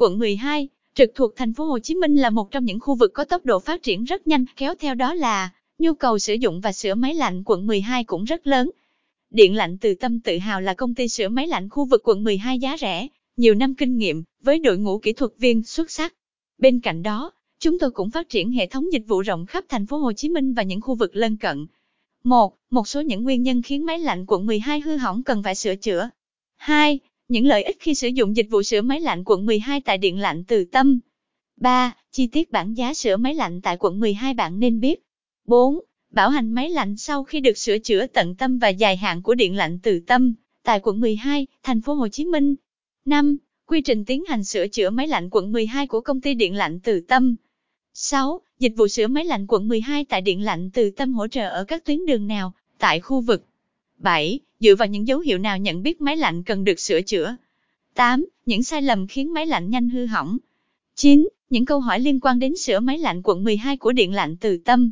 Quận 12, trực thuộc thành phố Hồ Chí Minh là một trong những khu vực có tốc độ phát triển rất nhanh, kéo theo đó là nhu cầu sử dụng và sửa máy lạnh quận 12 cũng rất lớn. Điện lạnh Từ Tâm tự hào là công ty sửa máy lạnh khu vực quận 12 giá rẻ, nhiều năm kinh nghiệm, với đội ngũ kỹ thuật viên xuất sắc. Bên cạnh đó, chúng tôi cũng phát triển hệ thống dịch vụ rộng khắp thành phố Hồ Chí Minh và những khu vực lân cận. 1. Một số những nguyên nhân khiến máy lạnh quận 12 hư hỏng cần phải sửa chữa. 2. Những lợi ích khi sử dụng dịch vụ sửa máy lạnh quận 12 tại Điện lạnh Từ Tâm. 3. Chi tiết bảng giá sửa máy lạnh tại quận 12 bạn nên biết. 4. Bảo hành máy lạnh sau khi được sửa chữa tận tâm và dài hạn của Điện lạnh Từ Tâm, tại quận 12, thành phố Hồ Chí Minh. 5. Quy trình tiến hành sửa chữa máy lạnh quận 12 của công ty Điện lạnh Từ Tâm. 6. Dịch vụ sửa máy lạnh quận 12 tại Điện lạnh Từ Tâm hỗ trợ ở các tuyến đường nào, tại khu vực. 7. Dựa vào những dấu hiệu nào nhận biết máy lạnh cần được sửa chữa. 8. Những sai lầm khiến máy lạnh nhanh hư hỏng. 9. Những câu hỏi liên quan đến sửa máy lạnh quận 12 của Điện lạnh Từ Tâm.